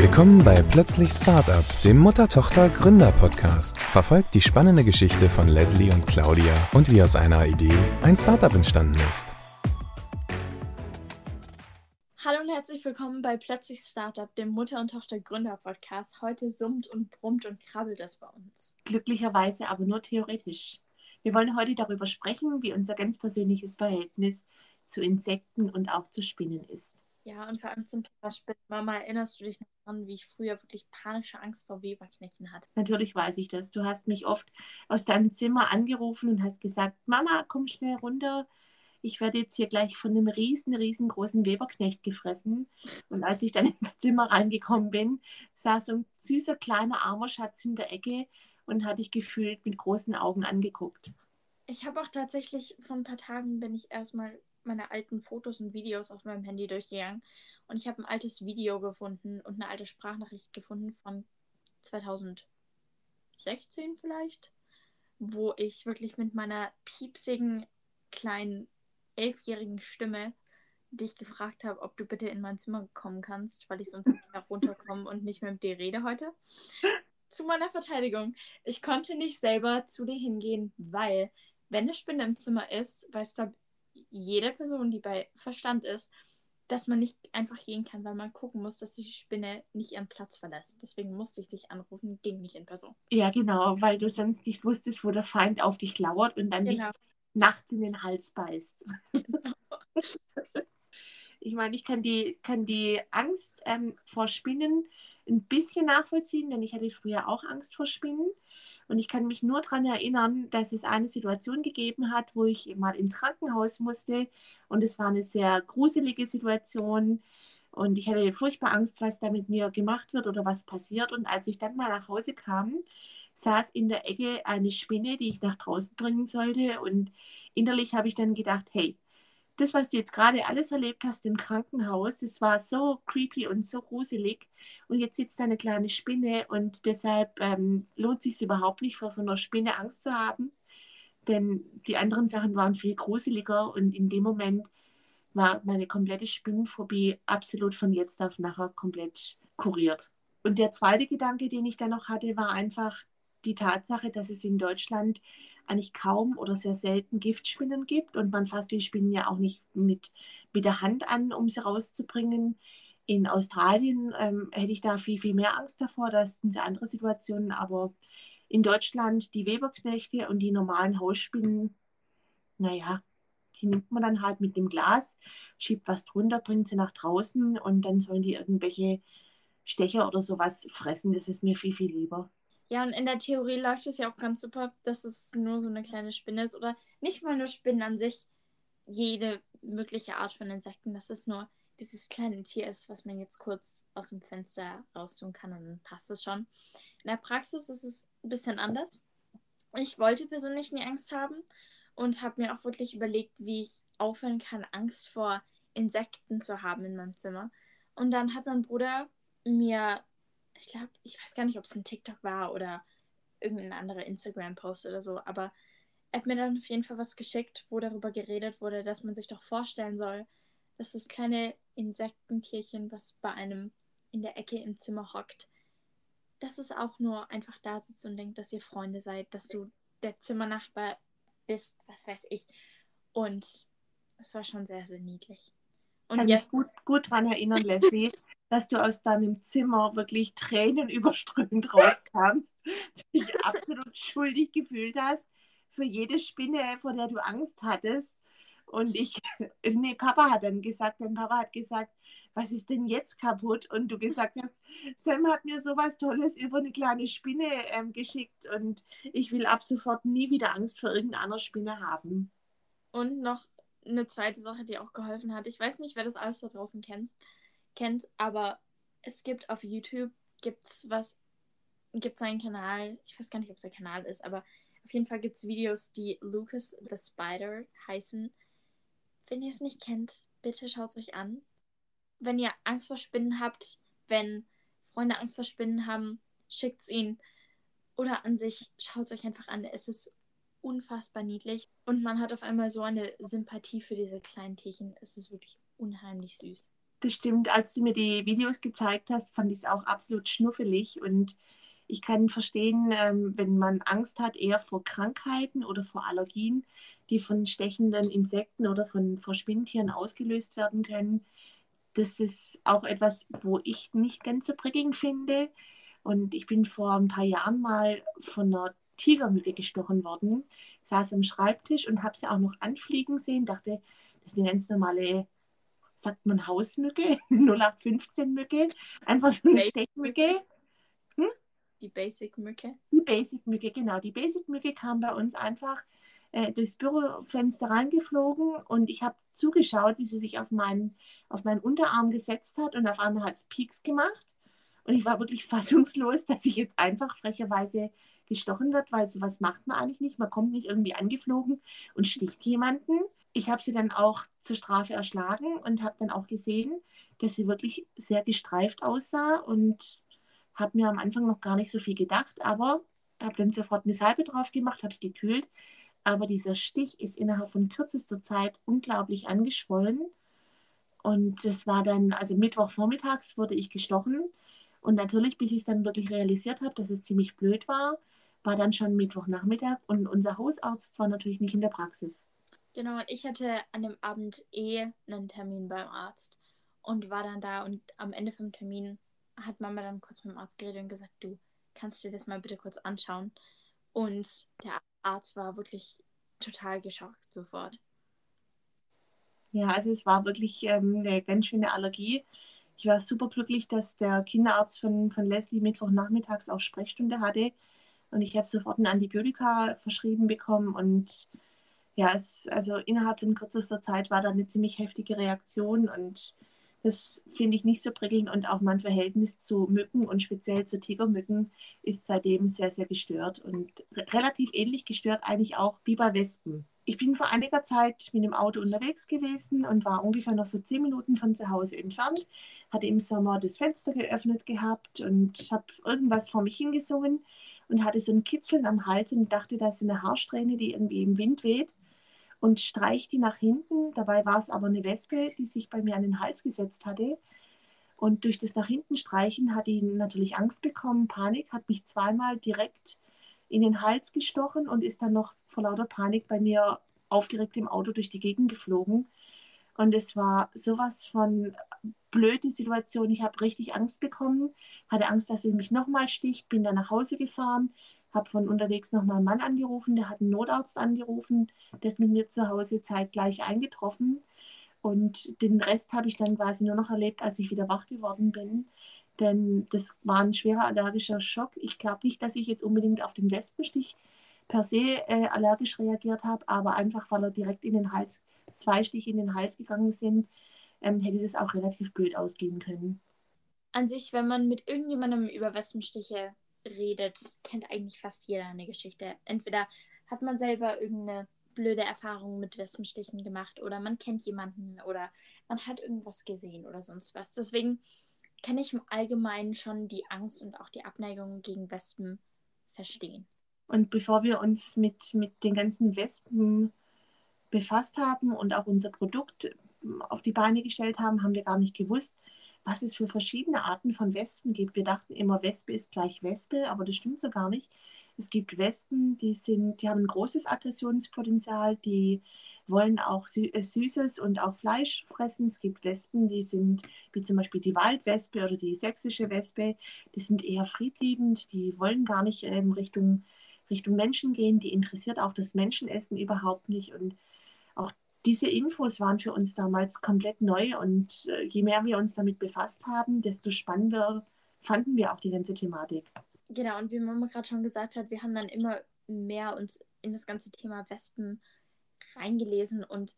Willkommen bei Plötzlich Startup, dem Mutter-Tochter-Gründer-Podcast. Verfolgt die spannende Geschichte von Leslie und Claudia und wie aus einer Idee ein Startup entstanden ist. Hallo und herzlich willkommen bei Plötzlich Startup, dem Mutter- und Tochter-Gründer-Podcast. Heute summt und brummt und krabbelt es bei uns. Glücklicherweise aber nur theoretisch. Wir wollen heute darüber sprechen, wie unser ganz persönliches Verhältnis zu Insekten und auch zu Spinnen ist. Ja, und vor allem zum Thema Spinnen. Mama, erinnerst du dich noch daran, wie ich früher wirklich panische Angst vor Weberknechten hatte? Natürlich weiß ich das. Du hast mich oft aus deinem Zimmer angerufen und hast gesagt, Mama, komm schnell runter. Ich werde jetzt hier gleich von einem riesen, riesengroßen Weberknecht gefressen. Und als ich dann ins Zimmer reingekommen bin, saß so ein süßer kleiner armer Schatz in der Ecke und hat dich gefühlt mit großen Augen angeguckt. Ich habe auch tatsächlich, vor ein paar Tagen bin ich erstmal meine alten Fotos und Videos auf meinem Handy durchgegangen und ich habe ein altes Video gefunden und eine alte Sprachnachricht gefunden von 2016 vielleicht, wo ich wirklich mit meiner piepsigen kleinen elfjährigen Stimme dich gefragt habe, ob du bitte in mein Zimmer kommen kannst, weil ich sonst nicht mehr runterkomme und nicht mehr mit dir rede heute. Zu meiner Verteidigung. Ich konnte nicht selber zu dir hingehen, weil, wenn eine Spinne im Zimmer ist, weiß, glaube jede Person, die bei Verstand ist, dass man nicht einfach gehen kann, weil man gucken muss, dass die Spinne nicht ihren Platz verlässt. Deswegen musste ich dich anrufen, ging nicht in Person. Ja, genau, weil du sonst nicht wusstest, wo der Feind auf dich lauert und dann genau. dich nachts in den Hals beißt. Genau. ich meine, ich kann die, kann die Angst ähm, vor Spinnen ein bisschen nachvollziehen, denn ich hatte früher auch Angst vor Spinnen. Und ich kann mich nur daran erinnern, dass es eine Situation gegeben hat, wo ich mal ins Krankenhaus musste. Und es war eine sehr gruselige Situation. Und ich hatte furchtbar Angst, was da mit mir gemacht wird oder was passiert. Und als ich dann mal nach Hause kam, saß in der Ecke eine Spinne, die ich nach draußen bringen sollte. Und innerlich habe ich dann gedacht, hey, das, was du jetzt gerade alles erlebt hast im Krankenhaus, das war so creepy und so gruselig. Und jetzt sitzt da eine kleine Spinne und deshalb ähm, lohnt sich überhaupt nicht, vor so einer Spinne Angst zu haben. Denn die anderen Sachen waren viel gruseliger und in dem Moment war meine komplette Spinnenphobie absolut von jetzt auf nachher komplett kuriert. Und der zweite Gedanke, den ich dann noch hatte, war einfach die Tatsache, dass es in Deutschland eigentlich kaum oder sehr selten Giftspinnen gibt und man fasst die Spinnen ja auch nicht mit, mit der Hand an, um sie rauszubringen. In Australien ähm, hätte ich da viel, viel mehr Angst davor, das sind andere Situationen, aber in Deutschland die Weberknechte und die normalen Hausspinnen, naja, die nimmt man dann halt mit dem Glas, schiebt was drunter, bringt sie nach draußen und dann sollen die irgendwelche Stecher oder sowas fressen. Das ist mir viel, viel lieber. Ja, und in der Theorie läuft es ja auch ganz super, dass es nur so eine kleine Spinne ist. Oder nicht mal nur Spinnen an sich, jede mögliche Art von Insekten, dass es nur dieses kleine Tier ist, was man jetzt kurz aus dem Fenster raustun kann und dann passt es schon. In der Praxis ist es ein bisschen anders. Ich wollte persönlich nie Angst haben und habe mir auch wirklich überlegt, wie ich aufhören kann, Angst vor Insekten zu haben in meinem Zimmer. Und dann hat mein Bruder mir ich glaube, ich weiß gar nicht, ob es ein TikTok war oder irgendein anderer Instagram-Post oder so, aber er hat mir dann auf jeden Fall was geschickt, wo darüber geredet wurde, dass man sich doch vorstellen soll, dass das kleine Insektentierchen, was bei einem in der Ecke im Zimmer hockt, dass es auch nur einfach da sitzt und denkt, dass ihr Freunde seid, dass du der Zimmernachbar bist, was weiß ich. Und es war schon sehr, sehr niedlich. Und Kann jetzt mich gut, gut daran erinnern, Leslie, dass du aus deinem Zimmer wirklich Tränen überströmt rauskamst, dich absolut schuldig gefühlt hast für jede Spinne, vor der du Angst hattest. Und ich, nee, Papa hat dann gesagt, dein Papa hat gesagt, was ist denn jetzt kaputt? Und du gesagt hast, Sam hat mir sowas Tolles über eine kleine Spinne ähm, geschickt und ich will ab sofort nie wieder Angst vor irgendeiner Spinne haben. Und noch eine zweite Sache, die auch geholfen hat. Ich weiß nicht, wer das alles da draußen kennt kennt, aber es gibt auf YouTube gibt's was, gibt es einen Kanal, ich weiß gar nicht, ob es der Kanal ist, aber auf jeden Fall gibt es Videos, die Lucas the Spider heißen. Wenn ihr es nicht kennt, bitte schaut es euch an. Wenn ihr Angst vor Spinnen habt, wenn Freunde Angst vor Spinnen haben, schickt es ihnen. Oder an sich, schaut es euch einfach an. Es ist unfassbar niedlich. Und man hat auf einmal so eine Sympathie für diese kleinen Tierchen. Es ist wirklich unheimlich süß. Das stimmt. Als du mir die Videos gezeigt hast, fand ich es auch absolut schnuffelig und ich kann verstehen, ähm, wenn man Angst hat, eher vor Krankheiten oder vor Allergien, die von stechenden Insekten oder von, von Spinntieren ausgelöst werden können. Das ist auch etwas, wo ich nicht ganz so prickelnd finde. Und ich bin vor ein paar Jahren mal von einer Tigermücke gestochen worden, saß am Schreibtisch und habe sie auch noch anfliegen sehen, dachte, das ist eine ganz normale, sagt man Hausmücke, 0815-Mücke, einfach so eine Stechmücke. Hm? Die Basic-Mücke. Die Basic-Mücke, genau. Die Basic-Mücke kam bei uns einfach äh, durchs Bürofenster reingeflogen und ich habe zugeschaut, wie sie sich auf meinen, auf meinen Unterarm gesetzt hat und auf einmal hat es Pieks gemacht. Und ich war wirklich fassungslos, dass ich jetzt einfach frecherweise gestochen wird, weil sowas macht man eigentlich nicht. Man kommt nicht irgendwie angeflogen und sticht jemanden. Ich habe sie dann auch zur Strafe erschlagen und habe dann auch gesehen, dass sie wirklich sehr gestreift aussah und habe mir am Anfang noch gar nicht so viel gedacht, aber habe dann sofort eine Salbe drauf gemacht, habe es gekühlt. Aber dieser Stich ist innerhalb von kürzester Zeit unglaublich angeschwollen. Und das war dann, also Mittwochvormittags wurde ich gestochen. Und natürlich, bis ich es dann wirklich realisiert habe, dass es ziemlich blöd war, war dann schon Mittwochnachmittag und unser Hausarzt war natürlich nicht in der Praxis. Genau, und ich hatte an dem Abend eh einen Termin beim Arzt und war dann da und am Ende vom Termin hat Mama dann kurz mit dem Arzt geredet und gesagt, du kannst dir das mal bitte kurz anschauen. Und der Arzt war wirklich total geschockt sofort. Ja, also es war wirklich ähm, eine ganz schöne Allergie. Ich war super glücklich, dass der Kinderarzt von, von Leslie Mittwochnachmittags auch Sprechstunde hatte und ich habe sofort ein Antibiotika verschrieben bekommen und ja, es, also innerhalb von kürzester Zeit war da eine ziemlich heftige Reaktion und das finde ich nicht so prickelnd und auch mein Verhältnis zu Mücken und speziell zu Tigermücken ist seitdem sehr, sehr gestört und re relativ ähnlich gestört eigentlich auch wie bei Wespen. Ich bin vor einiger Zeit mit dem Auto unterwegs gewesen und war ungefähr noch so zehn Minuten von zu Hause entfernt, hatte im Sommer das Fenster geöffnet gehabt und habe irgendwas vor mich hingesungen und hatte so ein Kitzeln am Hals und dachte, da ist eine Haarsträhne, die irgendwie im Wind weht und streich die nach hinten. Dabei war es aber eine Wespe, die sich bei mir an den Hals gesetzt hatte. Und durch das nach hinten streichen hat die natürlich Angst bekommen, Panik, hat mich zweimal direkt in den Hals gestochen und ist dann noch vor lauter Panik bei mir aufgeregt im Auto durch die Gegend geflogen. Und es war sowas von blöde Situation. Ich habe richtig Angst bekommen, hatte Angst, dass sie mich nochmal sticht, bin dann nach Hause gefahren, habe von unterwegs nochmal einen Mann angerufen, der hat einen Notarzt angerufen, der ist mit mir zu Hause zeitgleich eingetroffen. Und den Rest habe ich dann quasi nur noch erlebt, als ich wieder wach geworden bin. Denn das war ein schwerer allergischer Schock. Ich glaube nicht, dass ich jetzt unbedingt auf den Wespenstich per se äh, allergisch reagiert habe, aber einfach, weil er direkt in den Hals, zwei Stiche in den Hals gegangen sind, ähm, hätte das auch relativ blöd ausgehen können. An sich, wenn man mit irgendjemandem über Wespenstiche redet, kennt eigentlich fast jeder eine Geschichte. Entweder hat man selber irgendeine blöde Erfahrung mit Wespenstichen gemacht oder man kennt jemanden oder man hat irgendwas gesehen oder sonst was. Deswegen kann ich im Allgemeinen schon die Angst und auch die Abneigung gegen Wespen verstehen. Und bevor wir uns mit, mit den ganzen Wespen befasst haben und auch unser Produkt auf die Beine gestellt haben, haben wir gar nicht gewusst, was es für verschiedene Arten von Wespen gibt. Wir dachten immer, Wespe ist gleich Wespe, aber das stimmt so gar nicht. Es gibt Wespen, die, sind, die haben ein großes Aggressionspotenzial, die wollen auch äh, Süßes und auch Fleisch fressen. Es gibt Wespen, die sind, wie zum Beispiel die Waldwespe oder die sächsische Wespe, die sind eher friedliebend, die wollen gar nicht ähm, Richtung, Richtung Menschen gehen, die interessiert auch das Menschenessen überhaupt nicht. Und diese Infos waren für uns damals komplett neu und äh, je mehr wir uns damit befasst haben, desto spannender fanden wir auch die ganze Thematik. Genau, und wie Mama gerade schon gesagt hat, wir haben dann immer mehr uns in das ganze Thema Wespen reingelesen und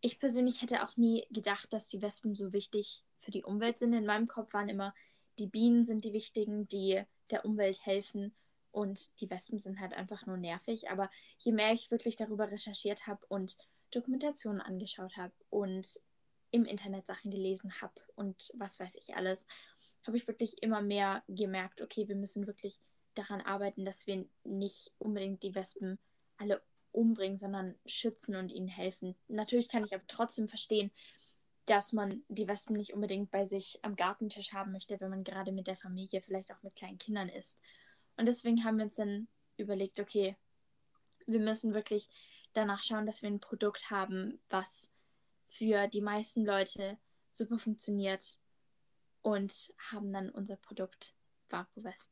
ich persönlich hätte auch nie gedacht, dass die Wespen so wichtig für die Umwelt sind. In meinem Kopf waren immer, die Bienen sind die wichtigen, die der Umwelt helfen und die Wespen sind halt einfach nur nervig. Aber je mehr ich wirklich darüber recherchiert habe und Dokumentationen angeschaut habe und im Internet Sachen gelesen habe und was weiß ich alles, habe ich wirklich immer mehr gemerkt, okay, wir müssen wirklich daran arbeiten, dass wir nicht unbedingt die Wespen alle umbringen, sondern schützen und ihnen helfen. Natürlich kann ich aber trotzdem verstehen, dass man die Wespen nicht unbedingt bei sich am Gartentisch haben möchte, wenn man gerade mit der Familie, vielleicht auch mit kleinen Kindern ist. Und deswegen haben wir uns dann überlegt, okay, wir müssen wirklich danach schauen, dass wir ein Produkt haben, was für die meisten Leute super funktioniert und haben dann unser Produkt VapoVesp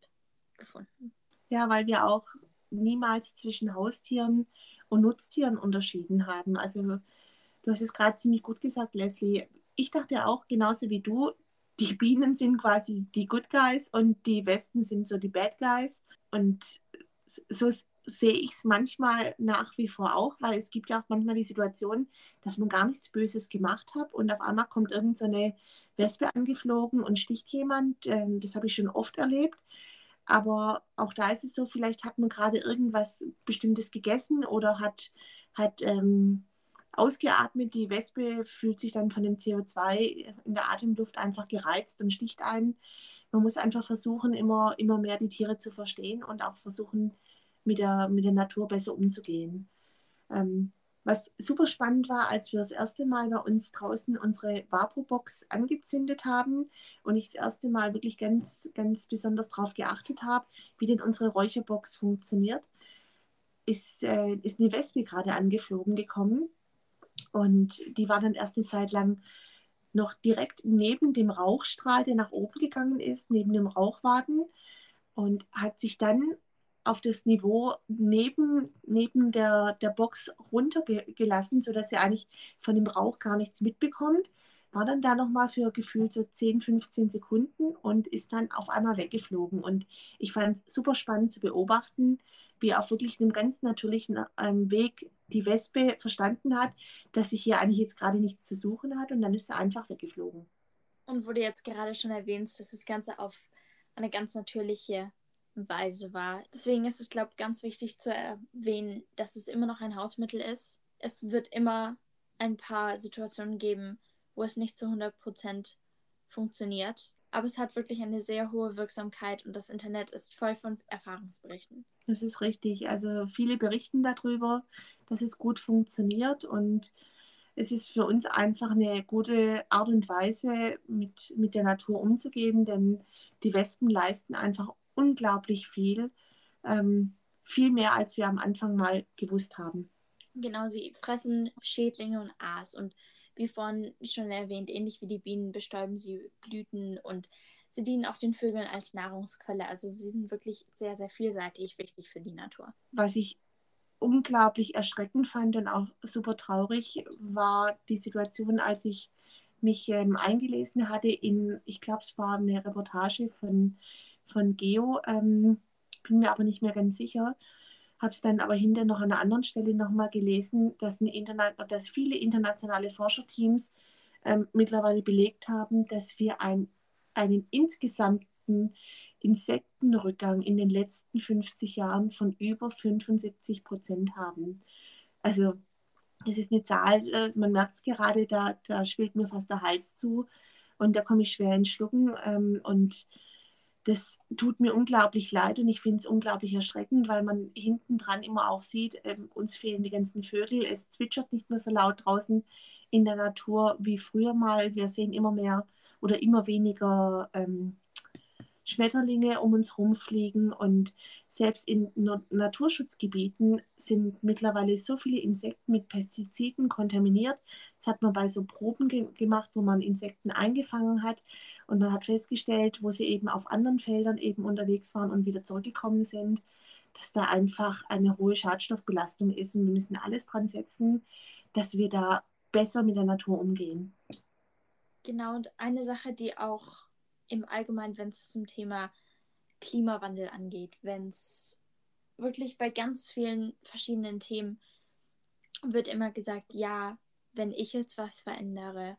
gefunden. Ja, weil wir auch niemals zwischen Haustieren und Nutztieren unterschieden haben. Also du hast es gerade ziemlich gut gesagt, Leslie. Ich dachte auch genauso wie du, die Bienen sind quasi die Good Guys und die Wespen sind so die Bad Guys. Und so sehe ich es manchmal nach wie vor auch, weil es gibt ja auch manchmal die Situation, dass man gar nichts Böses gemacht hat und auf einmal kommt irgendeine so Wespe angeflogen und sticht jemand. Ähm, das habe ich schon oft erlebt. Aber auch da ist es so, vielleicht hat man gerade irgendwas Bestimmtes gegessen oder hat, hat ähm, ausgeatmet. Die Wespe fühlt sich dann von dem CO2 in der Atemluft einfach gereizt und sticht ein. Man muss einfach versuchen, immer, immer mehr die Tiere zu verstehen und auch versuchen, mit der, mit der Natur besser umzugehen. Ähm, was super spannend war, als wir das erste Mal bei uns draußen unsere Vapo-Box angezündet haben und ich das erste Mal wirklich ganz, ganz besonders darauf geachtet habe, wie denn unsere Räucherbox funktioniert, ist, äh, ist eine Wespe gerade angeflogen gekommen und die war dann erst eine Zeit lang noch direkt neben dem Rauchstrahl, der nach oben gegangen ist, neben dem Rauchwagen und hat sich dann auf das Niveau neben, neben der, der Box runtergelassen, sodass sie eigentlich von dem Rauch gar nichts mitbekommt. War dann da nochmal für gefühlt so 10, 15 Sekunden und ist dann auf einmal weggeflogen. Und ich fand es super spannend zu beobachten, wie auf wirklich einem ganz natürlichen ähm, Weg die Wespe verstanden hat, dass sie hier eigentlich jetzt gerade nichts zu suchen hat und dann ist sie einfach weggeflogen. Und wurde jetzt gerade schon erwähnt, dass das Ganze auf eine ganz natürliche Weise war. Deswegen ist es, glaube ich, ganz wichtig zu erwähnen, dass es immer noch ein Hausmittel ist. Es wird immer ein paar Situationen geben, wo es nicht zu 100% funktioniert. Aber es hat wirklich eine sehr hohe Wirksamkeit und das Internet ist voll von Erfahrungsberichten. Das ist richtig. Also viele berichten darüber, dass es gut funktioniert und es ist für uns einfach eine gute Art und Weise, mit, mit der Natur umzugehen, denn die Wespen leisten einfach unglaublich viel, ähm, viel mehr, als wir am Anfang mal gewusst haben. Genau, sie fressen Schädlinge und Aas und wie vorhin schon erwähnt, ähnlich wie die Bienen bestäuben sie Blüten und sie dienen auch den Vögeln als Nahrungsquelle. Also sie sind wirklich sehr, sehr vielseitig wichtig für die Natur. Was ich unglaublich erschreckend fand und auch super traurig, war die Situation, als ich mich ähm, eingelesen hatte in, ich glaube, es war eine Reportage von von Geo, ähm, bin mir aber nicht mehr ganz sicher. Habe es dann aber hinterher noch an einer anderen Stelle nochmal gelesen, dass, dass, viele internationale Forscherteams ähm, mittlerweile belegt haben, dass wir ein, einen insgesamten Insektenrückgang in den letzten 50 Jahren von über 75 Prozent haben. Also das ist eine Zahl, äh, man merkt es gerade, da, da schwillt mir fast der Hals zu und da komme ich schwer ins Schlucken. Ähm, und das tut mir unglaublich leid und ich finde es unglaublich erschreckend, weil man hinten dran immer auch sieht, ähm, uns fehlen die ganzen Vögel, es zwitschert nicht mehr so laut draußen in der Natur wie früher mal. Wir sehen immer mehr oder immer weniger ähm, Schmetterlinge um uns rumfliegen und selbst in Naturschutzgebieten sind mittlerweile so viele Insekten mit Pestiziden kontaminiert. Das hat man bei so Proben ge gemacht, wo man Insekten eingefangen hat und man hat festgestellt, wo sie eben auf anderen Feldern eben unterwegs waren und wieder zurückgekommen sind, dass da einfach eine hohe Schadstoffbelastung ist und wir müssen alles dran setzen, dass wir da besser mit der Natur umgehen. Genau, und eine Sache, die auch im Allgemeinen, wenn es zum Thema Klimawandel angeht, wenn es wirklich bei ganz vielen verschiedenen Themen wird immer gesagt, ja, wenn ich jetzt was verändere,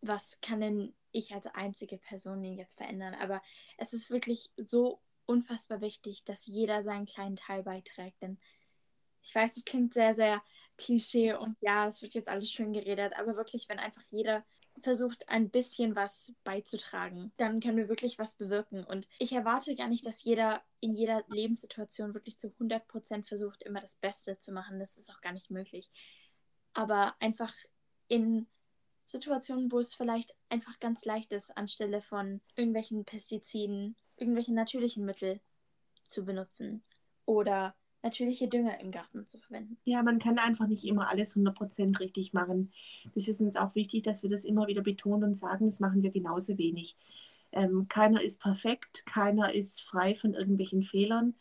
was kann denn ich als einzige Person jetzt verändern? Aber es ist wirklich so unfassbar wichtig, dass jeder seinen kleinen Teil beiträgt. Denn ich weiß, es klingt sehr, sehr Klischee und ja, es wird jetzt alles schön geredet, aber wirklich, wenn einfach jeder versucht, ein bisschen was beizutragen, dann können wir wirklich was bewirken. Und ich erwarte gar nicht, dass jeder in jeder Lebenssituation wirklich zu 100% versucht, immer das Beste zu machen. Das ist auch gar nicht möglich. Aber einfach in Situationen, wo es vielleicht einfach ganz leicht ist, anstelle von irgendwelchen Pestiziden, irgendwelche natürlichen Mittel zu benutzen oder natürliche Dünger im Garten zu verwenden. Ja, man kann einfach nicht immer alles 100% richtig machen. Das ist uns auch wichtig, dass wir das immer wieder betonen und sagen, das machen wir genauso wenig. Ähm, keiner ist perfekt, keiner ist frei von irgendwelchen Fehlern,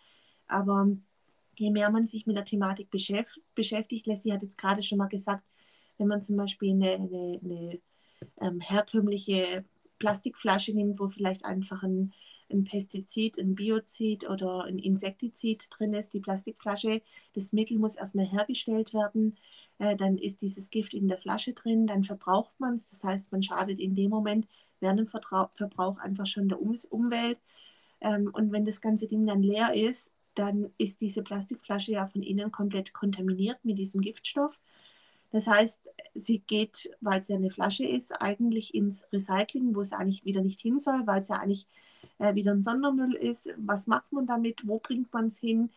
aber je mehr man sich mit der Thematik beschäftigt, Leslie hat jetzt gerade schon mal gesagt, wenn man zum Beispiel eine, eine, eine ähm, herkömmliche Plastikflasche nimmt, wo vielleicht einfach ein, ein Pestizid, ein Biozid oder ein Insektizid drin ist, die Plastikflasche, das Mittel muss erstmal hergestellt werden, äh, dann ist dieses Gift in der Flasche drin, dann verbraucht man es, das heißt, man schadet in dem Moment während dem Verbrauch einfach schon der um Umwelt. Ähm, und wenn das ganze Ding dann leer ist, dann ist diese Plastikflasche ja von innen komplett kontaminiert mit diesem Giftstoff. Das heißt, sie geht, weil es ja eine Flasche ist, eigentlich ins Recycling, wo es eigentlich wieder nicht hin soll, weil es ja eigentlich äh, wieder ein Sondermüll ist. Was macht man damit? Wo bringt man es hin?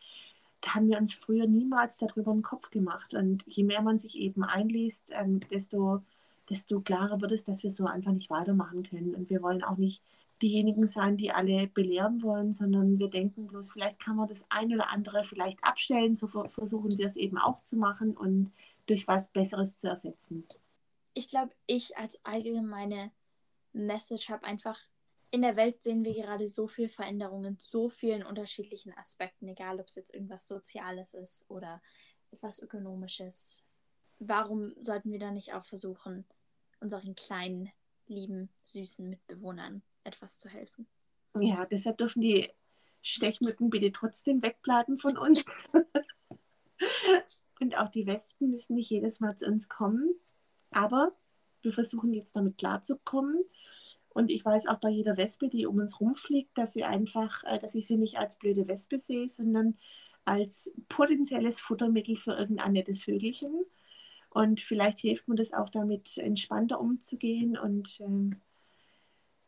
Da haben wir uns früher niemals darüber einen Kopf gemacht. Und je mehr man sich eben einliest, ähm, desto, desto klarer wird es, dass wir so einfach nicht weitermachen können. Und wir wollen auch nicht diejenigen sein, die alle belehren wollen, sondern wir denken bloß, vielleicht kann man das ein oder andere vielleicht abstellen. So versuchen wir es eben auch zu machen und durch was Besseres zu ersetzen. Ich glaube, ich als allgemeine Message habe einfach, in der Welt sehen wir gerade so viel Veränderungen in so vielen unterschiedlichen Aspekten, egal ob es jetzt irgendwas Soziales ist oder etwas Ökonomisches. Warum sollten wir da nicht auch versuchen, unseren kleinen, lieben, süßen Mitbewohnern etwas zu helfen? Ja, deshalb dürfen die Stechmücken bitte trotzdem wegbleiben von uns. Und auch die Wespen müssen nicht jedes Mal zu uns kommen. Aber wir versuchen jetzt damit klarzukommen. Und ich weiß auch bei jeder Wespe, die um uns rumfliegt, dass sie einfach, äh, dass ich sie nicht als blöde Wespe sehe, sondern als potenzielles Futtermittel für irgendein nettes Vögelchen. Und vielleicht hilft mir das auch damit, entspannter umzugehen. Und ähm,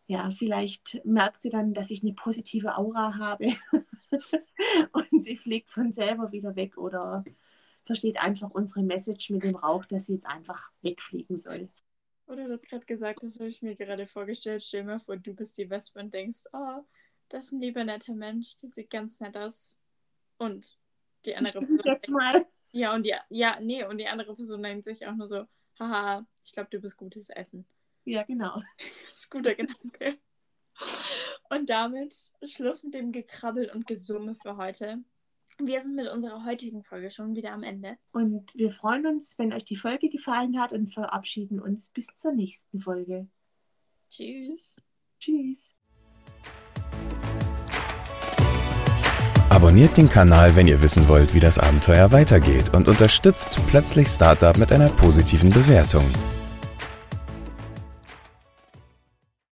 ja, vielleicht merkt sie dann, dass ich eine positive Aura habe. und sie fliegt von selber wieder weg oder versteht einfach unsere Message mit dem Rauch, dass sie jetzt einfach wegfliegen soll. Oder du hast gerade gesagt, das habe ich mir gerade vorgestellt. Stell dir mal vor, du bist die Wespe und denkst, oh, das ist ein lieber netter Mensch, der sieht ganz nett aus. Und die andere Person. Jetzt mal. Ja, und die, ja, nee, und die andere Person denkt sich auch nur so, haha, ich glaube, du bist gutes Essen. Ja, genau. das ist guter Gedanke. Und damit Schluss mit dem Gekrabbel und Gesumme für heute. Wir sind mit unserer heutigen Folge schon wieder am Ende. Und wir freuen uns, wenn euch die Folge gefallen hat und verabschieden uns bis zur nächsten Folge. Tschüss. Tschüss. Abonniert den Kanal, wenn ihr wissen wollt, wie das Abenteuer weitergeht und unterstützt plötzlich Startup mit einer positiven Bewertung.